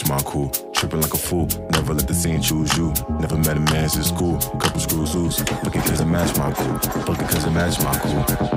match my cool. Tripping like a fool, never let the scene choose you. Never met a man since school, couple screws loose. Fuck it cause it match my cool. Fuck it cause it match my cool.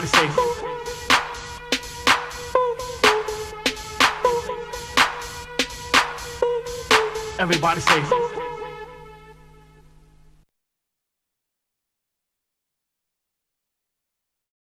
Everybody say.